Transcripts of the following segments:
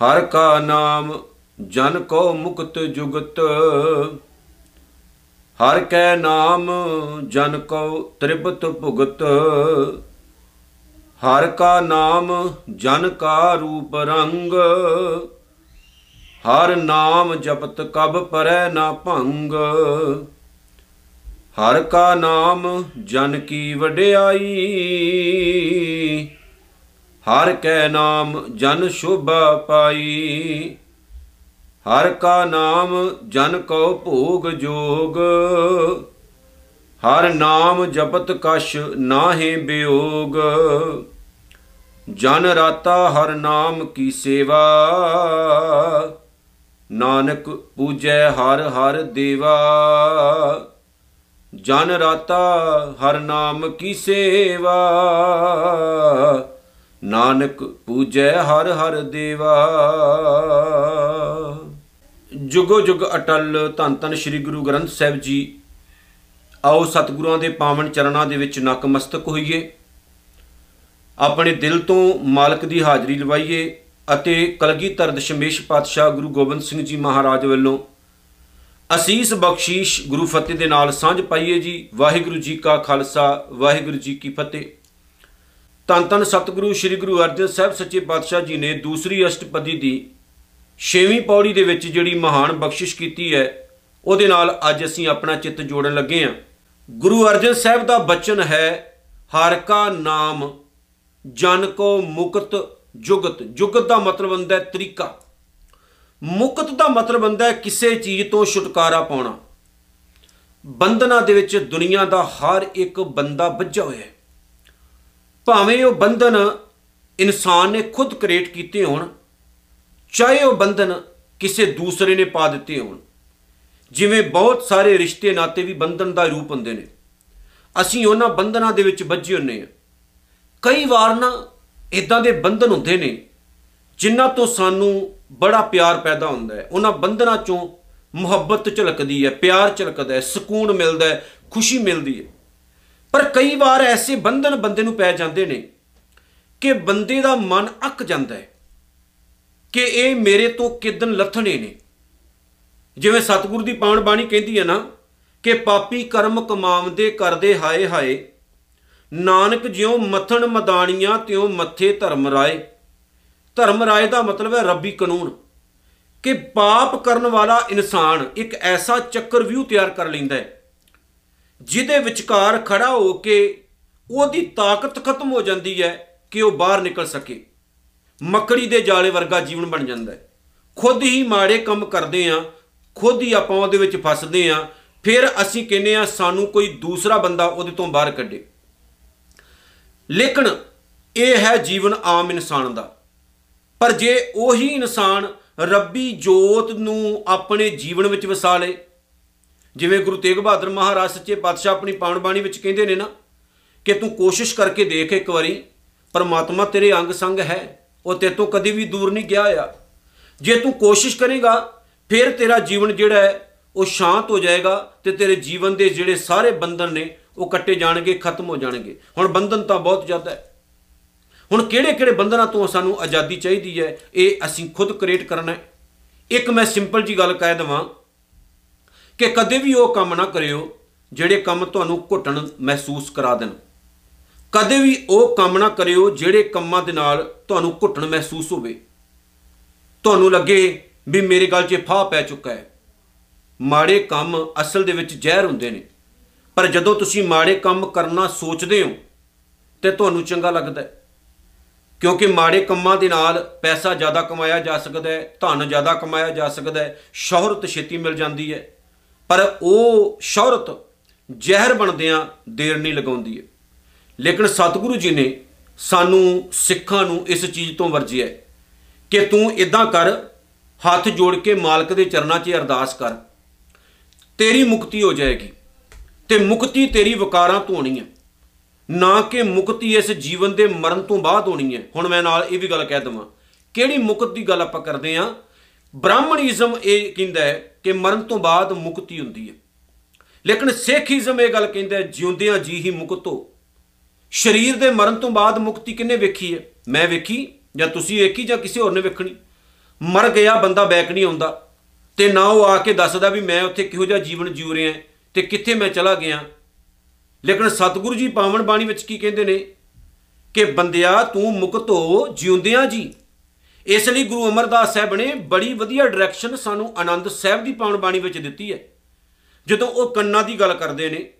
ਹਰ ਕਾ ਨਾਮ ਜਨ ਕੋ ਮੁਕਤ ਜੁਗਤ, ਹਰ ਕੈ ਨਾਮ ਜਨ ਕੋ ਤ੍ਰਿਪਤ ਭੁਗਤ, ਹਰ ਕਾ ਨਾਮ ਜਨ ਕਾ ਰੂਪ ਰੰਗ, ਹਰ ਨਾਮ ਜਪਤ ਕਬ ਪਰੈ ਨਾ ਭੰਗ। ਹਰ ਕਾ ਨਾਮ ਜਨ ਕੀ ਵਡਿਆਈ। ਹਰ ਕੈ ਨਾਮ ਜਨ ਸ਼ੋਭਾ ਪਾਈ। ਹਰ ਕਾ ਨਾਮ ਜਨ ਕੋ ਭੋਗ ਜੋਗ। ਹਰ ਨਾਮ ਜਪਤ ਕਛ ਨਾਹੇ ਬਿਯੋਗ ਜਨ ਰਾਤਾ ਹਰ ਨਾਮ ਕੀ ਸੇਵਾ। ਨਾਨਕ ਪੂਜੈ ਹਰ ਹਰ ਦੇਵਾ। ਜਨ ਰਾਤਾ ਹਰ ਨਾਮ ਕੀ ਸੇਵਾ। ਨਾਨਕ ਪੂਜੈ ਹਰ ਹਰ ਦੇਵਾ। ਜੁਗੋ ਜੁਗ ਅਟਲ ਧੰਨ ਧੰਨ ਸ੍ਰੀ ਗੁਰੂ ਗ੍ਰੰਥ ਸਾਹਿਬ ਜੀ, ਆਓ ਸਤਿਗੁਰਾਂ ਦੇ ਪਾਵਨ ਚਰਨਾਂ ਦੇ ਵਿੱਚ ਨਕਮਸਤਕ ਹੋਈਏ। ਆਪਣੇ ਦਿਲ ਤੋਂ ਮਾਲਕ ਦੀ ਹਾਜ਼ਰੀ ਲਵਾਈਏ ਅਤੇ ਕਲਗੀਧਰ ਦਸ਼ਮੇਸ਼ ਪਾਤਸ਼ਾਹ ਗੁਰੂ ਗੋਬਿੰਦ ਸਿੰਘ ਜੀ ਮਹਾਰਾਜ ਵੱਲੋਂ ਅਸੀਸ ਬਖਸ਼ੀਸ਼ ਗੁਰੂ ਫਤਿਹ ਦੇ ਨਾਲ ਸਾਂਝ ਪਾਈਏ ਜੀ। ਵਾਹਿਗੁਰੂ ਜੀ ਕਾ ਖਾਲਸਾ, ਵਾਹਿਗੁਰੂ ਜੀ ਕੀ ਫਤਿਹ। ਧੰਨ ਧੰਨ ਸਤਿਗੁਰੂ, ਸ੍ਰੀ ਗੁਰੂ ਅਰਜਨ ਸਾਹਿਬ ਸੱਚੇ ਪਾਤਸ਼ਾਹ ਜੀ ਨੇ ਦੂਸਰੀ ਅਸ਼ਟਪਦੀ ਦੀ ਛੇਵੀਂ ਪੌੜੀ ਦੇ ਵਿੱਚ ਜਿਹੜੀ ਮਹਾਨ ਬਖਸ਼ਿਸ਼ ਕੀਤੀ ਹੈ, ਉਹਦੇ ਨਾਲ ਅੱਜ ਅਸੀਂ ਆਪਣਾ ਚਿੱਤ ਜੋੜਨ ਲੱਗੇ ਹਾਂ। ਗੁਰੂ ਅਰਜਨ ਸਾਹਿਬ ਦਾ ਬਚਨ ਹੈ, ਹਰ ਕਾ ਨਾਮ ਜਨ ਕੋ ਮੁਕਤ ਜੁਗਤ। ਜੁਗਤ ਦਾ ਮਤਲਬ ਹੁੰਦਾ ਹੈ ਤਰੀਕਾ। ਮੁਕਤ ਦਾ ਮਤਲਬ ਹੁੰਦਾ ਹੈ ਕਿਸੇ ਚੀਜ਼ ਤੋਂ ਛੁਟਕਾਰਾ ਪਾਉਣਾ। ਬੰਧਨਾਂ ਦੇ ਵਿੱਚ ਦੁਨੀਆ ਦਾ ਹਰ ਇੱਕ ਬੰਦਾ ਵੱਜਾ ਹੋਇਆ ਹੈ। ਭਾਵੇਂ ਉਹ ਬੰਧਨ ਇਨਸਾਨ ਨੇ ਖੁਦ ਕ੍ਰੀਏਟ ਕੀਤੇ ਹੋਣ, ਚਾਹੇ ਉਹ ਬੰਧਨ ਕਿਸੇ ਦੂਸਰੇ ਨੇ ਪਾ ਦਿੱਤੇ ਹੋਣ, ਜਿਵੇਂ ਬਹੁਤ ਸਾਰੇ ਰਿਸ਼ਤੇ ਨਾਤੇ ਵੀ ਬੰਧਨ ਦਾ ਰੂਪ ਹੁੰਦੇ ਨੇ। ਅਸੀਂ ਉਹਨਾਂ ਬੰਧਨਾਂ ਦੇ ਵਿੱਚ ਵੱਜੇ ਹੁੰਨੇ ਆ ਕਈ ਵਾਰ ਨਾ ਇਦਾਂ ਦੇ ਬੰਧਨ ਹੁੰਦੇ ਨੇ, ਜਿਨ੍ਹਾਂ ਤੋਂ ਸਾਨੂੰ ਬੜਾ ਪਿਆਰ ਪੈਦਾ ਹੁੰਦਾ ਹੈ। ਉਹਨਾਂ ਬੰਧਨਾਂ ਚੋਂ ਮੁਹੱਬਤ ਝਲਕਦੀ ਹੈ, ਪਿਆਰ ਝਲਕਦਾ ਹੈ, ਸਕੂਨ ਮਿਲਦਾ ਹੈ, ਖੁਸ਼ੀ ਮਿਲਦੀ ਹੈ। ਪਰ ਕਈ ਵਾਰ ਐਸੇ ਬੰਧਨ ਬੰਦੇ ਨੂੰ ਪੈ ਜਾਂਦੇ ਨੇ ਕਿ ਬੰਦੇ ਦਾ ਮਨ ਅੱਕ ਜਾਂਦਾ ਹੈ ਕਿ ਇਹ ਮੇਰੇ ਤੋਂ ਕਿਦਨ ਲੱਥਣੇ ਨੇ। ਜਿਵੇਂ ਸਤਿਗੁਰੂ ਦੀ ਪਾਵਨ ਬਾਣੀ ਕਹਿੰਦੀ ਹੈ ਨਾ ਕਿ ਪਾਪੀ ਕਰਮ ਕਮਾਉਂਦੇ ਕਰਦੇ ਹਾਏ ਹਾਏ, ਨਾਨਕ ਜਿਉ ਮੱਥਣ ਮਦਾਨੀਆਂ ਤਿਉ ਮੱਥੇ ਧਰਮ ਰਾਏ। ਧਰਮ ਰਾਏ ਦਾ ਮਤਲਬ ਹੈ ਰੱਬੀ ਕਾਨੂੰਨ। ਕਿ ਪਾਪ ਕਰਨ ਵਾਲਾ ਇਨਸਾਨ ਇੱਕ ਐਸਾ ਚੱਕਰ ਵਿਊ ਤਿਆਰ ਕਰ ਲੈਂਦਾ ਹੈ, ਜਿਹਦੇ ਵਿਚਕਾਰ ਖੜਾ ਹੋ ਕੇ ਉਹਦੀ ਤਾਕਤ ਖਤਮ ਹੋ ਜਾਂਦੀ ਹੈ ਕਿ ਉਹ ਬਾਹਰ ਨਿਕਲ ਸਕੇ। ਮੱਕੜੀ ਦੇ ਜਾਲੇ ਵਰਗਾ ਜੀਵਨ ਬਣ ਜਾਂਦਾ ਹੈ। ਖੁਦ ਹੀ ਮਾੜੇ ਕੰਮ ਕਰਦੇ ਆ ਖੁਦ ਹੀ ਆਪਾਂ ਉਹਦੇ ਵਿੱਚ ਫਸਦੇ ਆ ਫਿਰ ਅਸੀਂ ਕਹਿੰਦੇ ਆ ਸਾਨੂੰ ਕੋਈ ਦੂਸਰਾ ਬੰਦਾ ਉਹਦੇ ਤੋਂ ਬਾਹਰ ਕੱਢੇ। ਲੇਕਿਨ ਇਹ ਹੈ ਜੀਵਨ ਆਮ ਇਨਸਾਨ ਦਾ। ਪਰ ਜੇ ਉਹੀ ਇਨਸਾਨ ਰੱਬੀ ਜੋਤ ਨੂੰ ਆਪਣੇ ਜੀਵਨ ਵਿੱਚ ਵਸਾ ਲੇ, ਜਿਵੇਂ ਗੁਰੂ ਤੇਗ ਬਹਾਦਰ ਮਹਾਰਾਜ ਸੱਚੇ ਪਾਤਸ਼ਾਹ ਆਪਣੀ ਪਾਵਨ ਬਾਣੀ ਵਿੱਚ ਕਹਿੰਦੇ ਨੇ ਨਾ, ਕਿ ਤੂੰ ਕੋਸ਼ਿਸ਼ ਕਰਕੇ ਦੇਖ ਇੱਕ ਵਾਰੀ, ਪਰਮਾਤਮਾ ਤੇਰੇ ਅੰਗ ਸੰਗ ਹੈ, ਉਹ ਤੇਰੇ ਤੋਂ ਕਦੀ ਵੀ ਦੂਰ ਨਹੀਂ ਗਿਆ ਆ ਜੇ ਤੂੰ ਕੋਸ਼ਿਸ਼ ਕਰੇਗਾ, ਫਿਰ ਤੇਰਾ ਜੀਵਨ ਜਿਹੜਾ ਹੈ, ਉਹ ਸ਼ਾਂਤ ਹੋ ਜਾਏਗਾ ਤੇ ਤੇਰੇ ਜੀਵਨ ਦੇ ਜਿਹੜੇ ਸਾਰੇ ਬੰਧਨ ਨੇ, ਉਹ ਕੱਟੇ ਜਾਣਗੇ, ਖਤਮ ਹੋ ਜਾਣਗੇ। ਹੁਣ ਬੰਧਨ ਤਾਂ ਬਹੁਤ ਜ਼ਿਆਦਾ ਹੈ। ਹੁਣ ਕਿਹੜੇ ਕਿਹੜੇ ਬੰਧਨਾਂ ਤੋਂ ਸਾਨੂੰ ਆਜ਼ਾਦੀ ਚਾਹੀਦੀ ਹੈ, ਇਹ ਅਸੀਂ ਖੁਦ ਕ੍ਰੀਏਟ ਕਰਨਾ ਹੈ। ਇੱਕ ਮੈਂ ਸਿੰਪਲ ਜੀ ਗੱਲ ਕਹਿ ਦਵਾਂ ਕਿ ਕਦੇ ਵੀ ਉਹ ਕੰਮ ਨਾ ਕਰਿਓ ਜਿਹੜੇ ਕੰਮ ਤੁਹਾਨੂੰ ਘੁੱਟਣ ਮਹਿਸੂਸ ਕਰਾ ਦੇਣ। ਕਦੇ ਵੀ ਉਹ ਕੰਮ ਨਾ ਕਰਿਓ ਜਿਹੜੇ ਕੰਮਾਂ ਦੇ ਨਾਲ ਤੁਹਾਨੂੰ ਘੁੱਟਣ ਮਹਿਸੂਸ ਹੋਵੇ। ਤੁਹਾਨੂੰ ਲੱਗੇ ਵੀ ਮੇਰੇ ਗਲ 'ਚ ਫਾਹ ਪੈ ਚੁੱਕਾ ਹੈ। ਮਾੜੇ ਕੰਮ ਅਸਲ ਦੇ ਵਿੱਚ ਜ਼ਹਿਰ ਹੁੰਦੇ ਨੇ। ਪਰ ਜਦੋਂ ਤੁਸੀਂ ਮਾੜੇ ਕੰਮ ਕਰਨਾ ਸੋਚਦੇ ਹੋ, ਤੇ ਤੁਹਾਨੂੰ ਚੰਗਾ ਲੱਗਦਾ ਹੈ। ਕਿਉਂਕਿ ਮਾੜੇ ਕੰਮਾਂ ਦੇ ਨਾਲ ਪੈਸਾ ਜ਼ਿਆਦਾ ਕਮਾਇਆ ਜਾ ਸਕਦਾ ਹੈ, ਧਨ ਜ਼ਿਆਦਾ ਕਮਾਇਆ ਜਾ ਸਕਦਾ ਹੈ, ਸ਼ੋਹਰਤ ਛੇਤੀ ਮਿਲ ਜਾਂਦੀ ਹੈ। ਪਰ ਉਹ ਸ਼ੋਹਰਤ ਜ਼ਹਿਰ ਬਣਦਿਆਂ ਦੇਰ ਨਹੀਂ ਲਗਾਉਂਦੀ ਹੈ। ਲੇਕਿਨ ਸਤਿਗੁਰੂ ਜੀ ਨੇ ਸਾਨੂੰ, ਸਿੱਖਾਂ ਨੂੰ ਇਸ ਚੀਜ਼ ਤੋਂ ਵਰਜਿਆ ਕਿ ਤੂੰ ਇਦਾਂ ਕਰ, ਹੱਥ ਜੋੜ ਕੇ ਮਾਲਕ ਦੇ ਚਰਨਾਂ 'ਚ ਅਰਦਾਸ ਕਰ। ਤੇਰੀ ਮੁਕਤੀ ਹੋ ਜਾਏਗੀ ਤੇ ਮੁਕਤੀ ਤੇਰੀ ਵਿਕਾਰਾਂ ਤੋਂ ਹੋਣੀ ਹੈ। ਨਾ ਕਿ ਮੁਕਤੀ ਇਸ ਜੀਵਨ ਦੇ ਮਰਨ ਤੋਂ ਬਾਅਦ ਹੋਣੀ ਹੈ। ਹੁਣ ਮੈਂ ਨਾਲ ਇਹ ਵੀ ਗੱਲ ਕਹਿ ਦਵਾਂ। ਕਿਹੜੀ ਮੁਕਤ ਦੀ ਗੱਲ ਆਪਾਂ ਕਰਦੇ ਆਂ ਬ੍ਰਾਹਮਣਿਜ਼ਮ ਇਹ ਕਹਿੰਦਾ ਹੈ ਕਿ ਮਰਨ ਤੋਂ ਬਾਅਦ ਮੁਕਤੀ ਹੁੰਦੀ ਹੈ। ਲੇਕਿਨ ਸਿੱਖੀਜ਼ਮ ਇਹ ਗੱਲ ਕਹਿੰਦਾ ਹੈ, ਜਿਉਂਦਿਆਂ ਜੀ ਹੀ ਮੁਕਤ ਹੋ। ਸਰੀਰ ਦੇ ਮਰਨ ਤੋਂ ਬਾਅਦ ਮੁਕਤੀ ਕਿੰਨੇ ਵੇਖੀ ਹੈ? ਮੈਂ ਵੇਖੀ ਜਾਂ ਤੁਸੀਂ ਵੇਖੀ ਜਾਂ ਕਿਸੇ ਹੋਰ ਨੇ ਵੇਖਣੀ? ਮਰ ਗਿਆ ਬੰਦਾ ਬੈਕ ਨਹੀਂ ਆਉਂਦਾ। ਤੇ ਨਾ ਉਹ ਆ ਕੇ ਦੱਸਦਾ ਵੀ ਮੈਂ ਉੱਥੇ ਕਿਹੋ ਜਿਹਾ ਜੀਵਨ ਜੀਉ ਰਿਹਾ ਤੇ ਕਿੱਥੇ ਮੈਂ ਚਲਾ ਗਿਆ। ਲੇਕਿਨ ਸਤਿਗੁਰੂ ਜੀ ਪਾਵਨ ਬਾਣੀ ਵਿੱਚ ਕੀ ਕਹਿੰਦੇ ਨੇ? ਕਿ ਬੰਦਿਆ, ਤੂੰ ਮੁਕਤ ਹੋ, ਜਿਉਂਦਿਆਂ ਜੀ। ਇਸ ਲਈ ਗੁਰੂ ਅਮਰਦਾਸ ਸਾਹਿਬ ਨੇ ਬੜੀ ਵਧੀਆ ਡਾਇਰੈਕਸ਼ਨ ਸਾਨੂੰ ਆਨੰਦ ਸਾਹਿਬ ਦੀ ਪਾਵਨ ਬਾਣੀ ਵਿੱਚ ਦਿੱਤੀ ਹੈ। ਜਦੋਂ ਉਹ ਕੰਨਾਂ ਦੀ ਗੱਲ ਕਰਦੇ ਨੇ,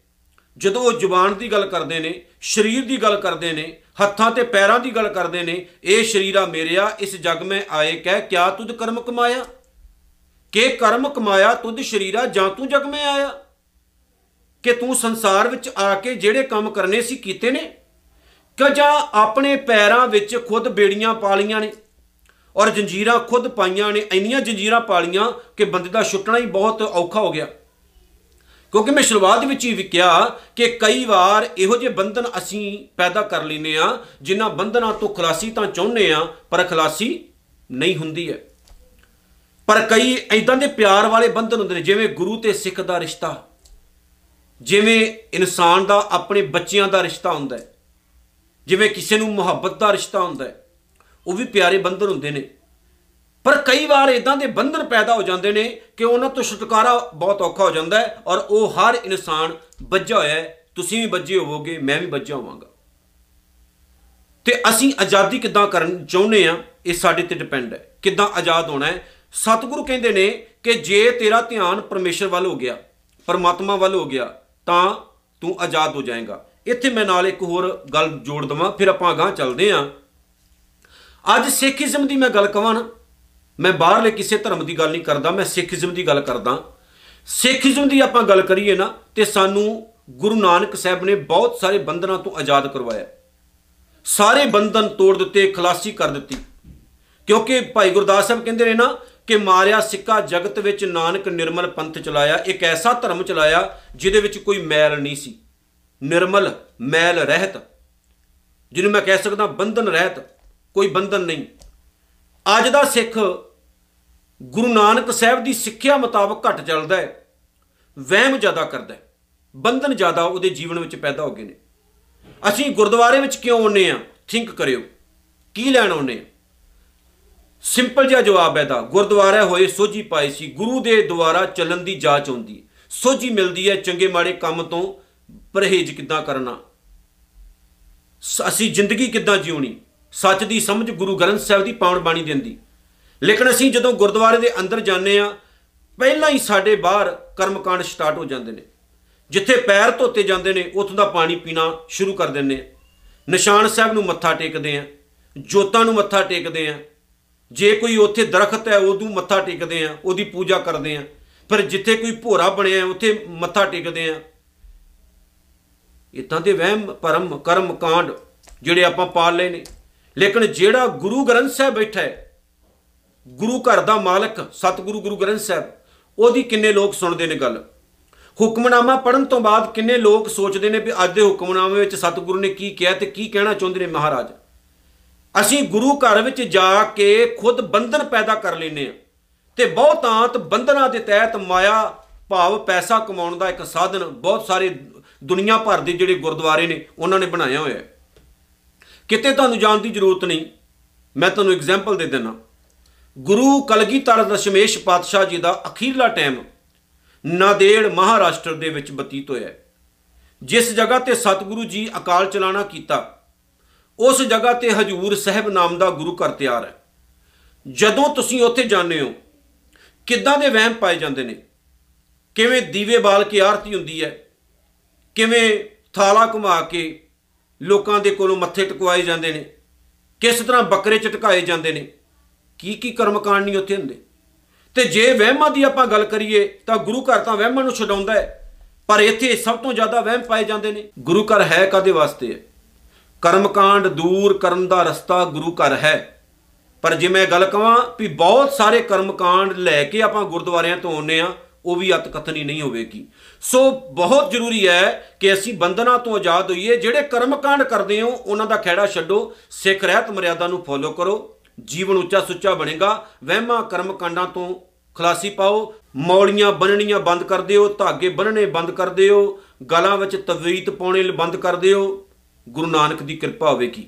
ਜਦੋਂ ਉਹ ਜ਼ੁਬਾਨ ਦੀ ਗੱਲ ਕਰਦੇ ਨੇ, ਸਰੀਰ ਦੀ ਗੱਲ ਕਰਦੇ ਨੇ, ਹੱਥਾਂ ਤੇ ਪੈਰਾਂ ਦੀ ਗੱਲ ਕਰਦੇ ਨੇ, ਇਹ ਸ਼ਰੀਰਾ ਮੇਰਿਆ, ਇਸ ਜਗ ਮੈਂ ਆਏ ਕਹਿ, ਕਿਆ ਤੁਧ ਕਰਮ ਕਮਾਇਆ? ਕਿ ਕਰਮ ਕਮਾਇਆ, ਤੁਧ ਸ਼ਰੀਰਾ ਜਾਂ ਤੂੰ ਜਗ ਮੈਂ ਆਇਆ? ਕਿ ਤੂੰ ਸੰਸਾਰ ਵਿੱਚ ਆ ਕੇ ਜਿਹੜੇ ਕੰਮ ਕਰਨੇ ਸੀ ਕੀਤੇ ਨੇ? ਕਿ ਜਾਂ ਆਪਣੇ ਪੈਰਾਂ ਵਿੱਚ ਖੁਦ ਬੇੜੀਆਂ ਪਾਲੀਆਂ ਨੇ? ਔਰ ਜੰਜੀਰਾਂ ਖੁਦ ਪਾਈਆਂ ਨੇ? ਇੰਨੀਆਂ ਜੰਜੀਰਾਂ ਪਾਲੀਆਂ ਕਿ ਬੰਦੇ ਦਾ ਛੁੱਟਣਾ ਹੀ ਬਹੁਤ ਔਖਾ ਹੋ ਗਿਆ। ਕਿਉਂਕਿ ਮੈਂ ਸ਼ੁਰੂਆਤ ਵਿੱਚ ਹੀ ਵੀ ਕਿਹਾ ਕਿ ਕਈ ਵਾਰ ਇਹੋ ਜਿਹੇ ਬੰਧਨ ਅਸੀਂ ਪੈਦਾ ਕਰ ਲੈਨੇ ਆ ਜਿਨ੍ਹਾਂ ਬੰਧਨਾਂ ਤੋਂ ਖਲਾਸੀ ਤਾਂ ਚਾਹੁੰਦੇ ਆ ਪਰ ਖਲਾਸੀ ਨਹੀਂ ਹੁੰਦੀ ਹੈ। ਪਰ ਕਈ ਐਦਾਂ ਦੇ ਪਿਆਰ ਵਾਲੇ ਬੰਧਨ ਹੁੰਦੇ ਨੇ, ਜਿਵੇਂ ਗੁਰੂ ਤੇ ਸਿੱਖ ਦਾ ਰਿਸ਼ਤਾ। ਜਿਵੇਂ ਇਨਸਾਨ ਦਾ ਆਪਣੇ ਬੱਚਿਆਂ ਦਾ ਰਿਸ਼ਤਾ ਹੁੰਦਾ ਹੈ, ਜਿਵੇਂ ਕਿਸੇ ਨੂੰ ਮੁਹੱਬਤ ਦਾ ਰਿਸ਼ਤਾ ਹੁੰਦਾ ਹੈ, ਉਹ ਵੀ ਪਿਆਰੇ ਬੰਧਨ ਹੁੰਦੇ ਨੇ। ਪਰ ਕਈ ਵਾਰ ਇਦਾਂ ਦੇ ਬੰਧਨ ਪੈਦਾ ਹੋ ਜਾਂਦੇ ਨੇ ਕਿ ਉਹਨਾਂ ਤੋਂ ਛੁਟਕਾਰਾ ਬਹੁਤ ਔਖਾ ਹੋ ਜਾਂਦਾ ਹੈ ਔਰ ਉਹ ਹਰ ਇਨਸਾਨ ਬੱਝਾ ਹੋਇਆ ਹੈ, ਤੁਸੀਂ ਵੀ ਬੱਝੇ ਹੋਵੋਗੇ, ਮੈਂ ਵੀ ਬੱਝਾ ਹੋਵਾਂਗਾ। ਤੇ ਅਸੀਂ ਆਜ਼ਾਦੀ ਕਿੱਦਾਂ ਕਰਨ ਚਾਹੁੰਦੇ ਆ ਇਹ ਸਾਡੇ ਤੇ ਡਿਪੈਂਡ ਹੈ। ਕਿੱਦਾਂ ਆਜ਼ਾਦ ਹੋਣਾ ਹੈ? ਸਤਿਗੁਰੂ ਕਹਿੰਦੇ ਨੇ ਕਿ ਜੇ ਤੇਰਾ ਧਿਆਨ ਪਰਮੇਸ਼ਰ ਵੱਲ ਹੋ ਗਿਆ, ਪਰਮਾਤਮਾ ਵੱਲ ਹੋ ਗਿਆ ਤਾਂ ਤੂੰ ਆਜ਼ਾਦ ਹੋ ਜਾਏਗਾ। ਇੱਥੇ ਮੈਂ ਨਾਲ ਇੱਕ ਹੋਰ ਗੱਲ ਜੋੜ ਦਵਾਂ, ਫਿਰ ਆਪਾਂ ਅਗਾਹ ਚੱਲਦੇ ਆਂ। ਅੱਜ ਸਿੱਖੀਜ਼ਮ ਦੀ ਮੈਂ ਗੱਲ ਕਵਾਂ ਨਾ, ਮੈਂ ਬਾਹਰਲੇ ਕਿਸੇ ਧਰਮ ਦੀ ਗੱਲ ਨਹੀਂ ਕਰਦਾ, ਮੈਂ ਸਿੱਖੀਜ਼ਮ ਦੀ ਗੱਲ ਕਰਦਾ। ਸਿੱਖੀਜ਼ਮ ਦੀ ਆਪਾਂ ਗੱਲ ਕਰੀਏ ਨਾ, ਤੇ ਸਾਨੂੰ ਗੁਰੂ ਨਾਨਕ ਸਾਹਿਬ ਨੇ ਬਹੁਤ ਸਾਰੇ ਬੰਧਨਾਂ ਤੋਂ ਆਜ਼ਾਦ ਕਰਵਾਇਆ। ਸਾਰੇ ਬੰਧਨ ਤੋੜ ਦਿੱਤੇ, ਖਲਾਸੀ ਕਰ ਦਿੱਤੀ। ਕਿਉਂਕਿ ਭਾਈ ਗੁਰਦਾਸ ਸਾਹਿਬ ਕਹਿੰਦੇ ਨੇ ਨਾ ਕਿ ਮਾਰਿਆ ਸਿੱਕਾ ਜਗਤ ਵਿੱਚ ਨਾਨਕ ਨਿਰਮਲ ਪੰਥ ਚਲਾਇਆ, ਇੱਕ ਐਸਾ ਧਰਮ ਚਲਾਇਆ ਜਿਹਦੇ ਵਿੱਚ ਕੋਈ ਮੈਲ ਨਹੀਂ ਸੀ। ਨਿਰਮਲ, ਮੈਲ ਰਹਿਤ, ਜਿਹਨੂੰ ਮੈਂ ਕਹਿ ਸਕਦਾ ਬੰਧਨ ਰਹਿਤ, ਕੋਈ ਬੰਧਨ ਨਹੀਂ। ਅੱਜ ਦਾ ਸਿੱਖ ਗੁਰੂ ਨਾਨਕ ਸਾਹਿਬ ਦੀ ਸਿੱਖਿਆ ਮੁਤਾਬਕ ਘੱਟ ਚੱਲਦਾ ਹੈ, ਵਹਿਮ ਜ਼ਿਆਦਾ ਕਰਦਾ ਹੈ, ਬੰਧਨ ਜ਼ਿਆਦਾ ਉਹਦੇ ਜੀਵਨ ਵਿੱਚ ਪੈਦਾ ਹੋ ਗਏ ਨੇ। ਅਸੀਂ ਗੁਰਦੁਆਰੇ ਵਿੱਚ ਕਿਉਂ ਆਉਨੇ ਆ ਥਿੰਕ ਕਰਿਓ। ਕੀ ਲੈਣ ਆਉਨੇ ਆ ਸਿੰਪਲ ਜਿਹਾ ਜਵਾਬ ਹੈ ਦਾ ਗੁਰਦੁਆਰਾ ਹੋਏ ਸੋਝੀ ਪਾਈ ਸੀ, ਗੁਰੂ ਦੇ ਦੁਆਰਾ ਚੱਲਣ ਦੀ ਜਾਂਚ ਆਉਂਦੀ ਹੈ। ਸੋਝੀ ਮਿਲਦੀ ਹੈ ਚੰਗੇ ਮਾੜੇ ਕੰਮ ਤੋਂ, ਪਰਹੇਜ਼ ਕਿੱਦਾਂ ਕਰਨਾ? ਸ- ਅਸੀਂ ਜ਼ਿੰਦਗੀ ਕਿੱਦਾਂ ਜਿਉਣੀ? ਸੱਚ ਦੀ ਸਮਝ ਗੁਰੂ ਗ੍ਰੰਥ ਸਾਹਿਬ ਦੀ ਪਾਵਨ ਬਾਣੀ ਦਿੰਦੀ। ਲੇਕਿਨ ਅਸੀਂ ਜਦੋਂ ਗੁਰਦੁਆਰੇ ਦੇ ਅੰਦਰ ਜਾਂਦੇ ਆ ਪਹਿਲਾਂ ਹੀ ਸਾਡੇ ਬਾਹਰ ਕਰਮਕਾਂਡ ਸਟਾਰਟ ਹੋ ਜਾਂਦੇ ਨੇ। ਜਿੱਥੇ ਪੈਰ ਧੋਤੇ ਜਾਂਦੇ ਨੇ, ਉੱਥੋਂ ਦਾ ਪਾਣੀ ਪੀਣਾ ਸ਼ੁਰੂ ਕਰ ਦਿੰਦੇ ਆ ਨਿਸ਼ਾਨ ਸਾਹਿਬ ਨੂੰ ਮੱਥਾ ਟੇਕਦੇ ਆ ਜੋਤਾਂ ਨੂੰ ਮੱਥਾ ਟੇਕਦੇ ਆ ਜੇ ਕੋਈ ਉੱਥੇ ਦਰਖਤ ਹੈ ਉਹਨੂੰ ਮੱਥਾ ਟੇਕਦੇ ਆ ਉਹਦੀ ਪੂਜਾ ਕਰਦੇ ਆ ਪਰ ਜਿੱਥੇ ਕੋਈ ਭੋਰਾ ਬਣਿਆ ਹੈ, ਉੱਥੇ ਮੱਥਾ ਟੇਕਦੇ ਆ ਇਤਾਂ ਦੇ ਵਹਿਮ ਪਰਮ ਕਰਮ ਕਾਂਡ ਜਿਹੜੇ ਆਪਾਂ ਪਾਲ ਲਏ ਨੇ। ਲੇਕਿਨ ਜਿਹੜਾ ਗੁਰੂ ਗ੍ਰੰਥ ਸਾਹਿਬ ਬੈਠਾ ਹੈ ਗੁਰੂ ਘਰ ਦਾ ਮਾਲਕ ਸਤਿਗੁਰੂ ਗੁਰੂ ਗ੍ਰੰਥ ਸਾਹਿਬ ਉਹਦੀ ਕਿੰਨੇ ਲੋਕ ਸੁਣਦੇ ਨੇ ਗੱਲ? ਹੁਕਮਨਾਮਾ ਪੜਨ ਤੋਂ ਬਾਅਦ ਕਿੰਨੇ ਲੋਕ ਸੋਚਦੇ ਨੇ ਵੀ ਅੱਜ ਦੇ ਹੁਕਮਨਾਮੇ ਵਿੱਚ ਸਤਿਗੁਰੂ ਨੇ ਕੀ ਕਿਹਾ ਤੇ ਕੀ ਕਹਿਣਾ ਚਾਹੁੰਦੇ ਨੇ ਮਹਾਰਾਜ? ਅਸੀਂ ਗੁਰੂ ਘਰ ਵਿੱਚ ਜਾ ਕੇ ਖੁਦ ਬੰਧਨ ਪੈਦਾ ਕਰ ਲੈਨੇ ਆ ਤੇ ਬਹੁਤਾਂਤ ਬੰਧਨਾਂ ਦੇ ਤਹਿਤ ਮਾਇਆ ਭਾਵ ਪੈਸਾ ਕਮਾਉਣ ਦਾ ਇੱਕ ਸਾਧਨ ਬਹੁਤ ਸਾਰੇ ਦੁਨੀਆ ਭਰ ਦੇ ਜਿਹੜੇ ਗੁਰਦੁਆਰੇ ਨੇ, ਉਹਨਾਂ ਨੇ ਬਣਾਇਆ ਹੋਇਆ ਹੈ। ਕਿਤੇ ਤੁਹਾਨੂੰ ਜਾਣ ਦੀ ਜ਼ਰੂਰਤ ਨਹੀਂ। ਮੈਂ ਤੁਹਾਨੂੰ ਐਗਜ਼ਾਮਪਲ ਦੇ ਦਿੰਦਾ। ਗੁਰੂ ਕਲਗੀਧਰ ਦਸ਼ਮੇਸ਼ ਪਾਤਸ਼ਾਹ ਜੀ ਦਾ ਅਖੀਰਲਾ ਟਾਈਮ ਨਾਦੇੜ ਮਹਾਰਾਸ਼ਟਰ ਦੇ ਵਿੱਚ ਬਤੀਤ ਹੋਇਆ ਹੈ। ਜਿਸ ਜਗ੍ਹਾ ਤੇ ਸਤਿਗੁਰੂ ਜੀ ਅਕਾਲ ਚਲਾਣਾ ਕੀਤਾ ਉਸ ਜਗ੍ਹਾ ਤੇ ਹਜੂਰ ਸਾਹਿਬ ਨਾਮ ਦਾ ਗੁਰੂ ਘਰ ਤਿਆਰ ਹੈ। ਜਦੋਂ ਤੁਸੀਂ ਉੱਥੇ ਜਾਂਦੇ ਹੋ, ਕਿੱਦਾਂ ਦੇ ਵਹਿਮ ਪਾਏ ਜਾਂਦੇ ਨੇ? ਕਿਵੇਂ ਦੀਵੇ ਬਾਲ ਕੇ ਆਰਤੀ ਹੁੰਦੀ ਹੈ? ਕਿਵੇਂ ਥਾਲਾ ਘੁਮਾ ਕੇ ਲੋਕਾਂ ਦੇ ਕੋਲੋਂ ਮੱਥੇ ਟਿਕਵਾਏ ਜਾਂਦੇ ਨੇ? ਕਿਸ ਤਰ੍ਹਾਂ ਬੱਕਰੇ ਚਟਕਾਏ ਜਾਂਦੇ ਨੇ? ਕੀ ਕੀ ਕਰਮਕਾਂਡ ਨਹੀਂ ਉੱਥੇ ਹੁੰਦੇ? ਤੇ ਜੇ ਵਹਿਮਾਂ ਦੀ ਆਪਾਂ ਗੱਲ ਕਰੀਏ, ਤਾਂ ਗੁਰੂ ਘਰ ਤਾਂ ਵਹਿਮਾਂ ਨੂੰ ਛਡਾਉਂਦਾ ਹੈ, ਪਰ ਇੱਥੇ ਸਭ ਤੋਂ ਜ਼ਿਆਦਾ ਵਹਿਮ ਪਾਏ ਜਾਂਦੇ ਨੇ। ਗੁਰੂ ਘਰ ਹੈ ਕਾਦੇ ਵਾਸਤੇ ਹੈ? ਕਰਮਕਾਂਡ ਦੂਰ ਕਰਨ ਦਾ ਰਸਤਾ ਗੁਰੂ ਘਰ ਹੈ। ਪਰ ਜੇ ਮੈਂ ਗੱਲ ਕਵਾਂ ਵੀ ਬਹੁਤ ਸਾਰੇ ਕਰਮਕਾਂਡ ਲੈ ਕੇ ਆਪਾਂ ਗੁਰਦੁਆਰਿਆਂ ਤੋਂ ਆਉਂਦੇ ਆ ਉਹ ਵੀ ਅਤ ਕਥਨੀ ਨਹੀਂ ਹੋਵੇਗੀ। ਸੋ ਬਹੁਤ ਜ਼ਰੂਰੀ ਹੈ ਕਿ ਅਸੀਂ ਬੰਧਨਾਂ ਤੋਂ ਆਜ਼ਾਦ ਹੋਈਏ। ਜਿਹੜੇ ਕਰਮਕਾਂਡ ਕਰਦੇ ਹੋ, ਉਹਨਾਂ ਦਾ ਖਹਿੜਾ ਛੱਡੋ, ਸਿੱਖ ਰਹਿਤ ਮਰਿਆਦਾ ਨੂੰ ਫੋਲੋ ਕਰੋ, ਜੀਵਨ ਉੱਚਾ ਸੁੱਚਾ ਬਣੇਗਾ। ਵਹਿਮਾਂ ਕਰਮਕਾਂਡਾਂ ਤੋਂ ਖਲਾਸੀ ਪਾਓ, ਮੌਲੀਆਂ ਬੰਨਣੀਆਂ ਬੰਦ ਕਰ ਦਿਓ, ਧਾਗੇ ਬੰਨਣੇ ਬੰਦ ਕਰ ਦਿਓ, ਗਲਾਂ ਵਿੱਚ ਤਵੀਤ ਪਾਉਣੇ ਬੰਦ ਕਰ ਦਿਓ। ਗੁਰੂ ਨਾਨਕ ਦੀ ਕਿਰਪਾ ਹੋਵੇਗੀ।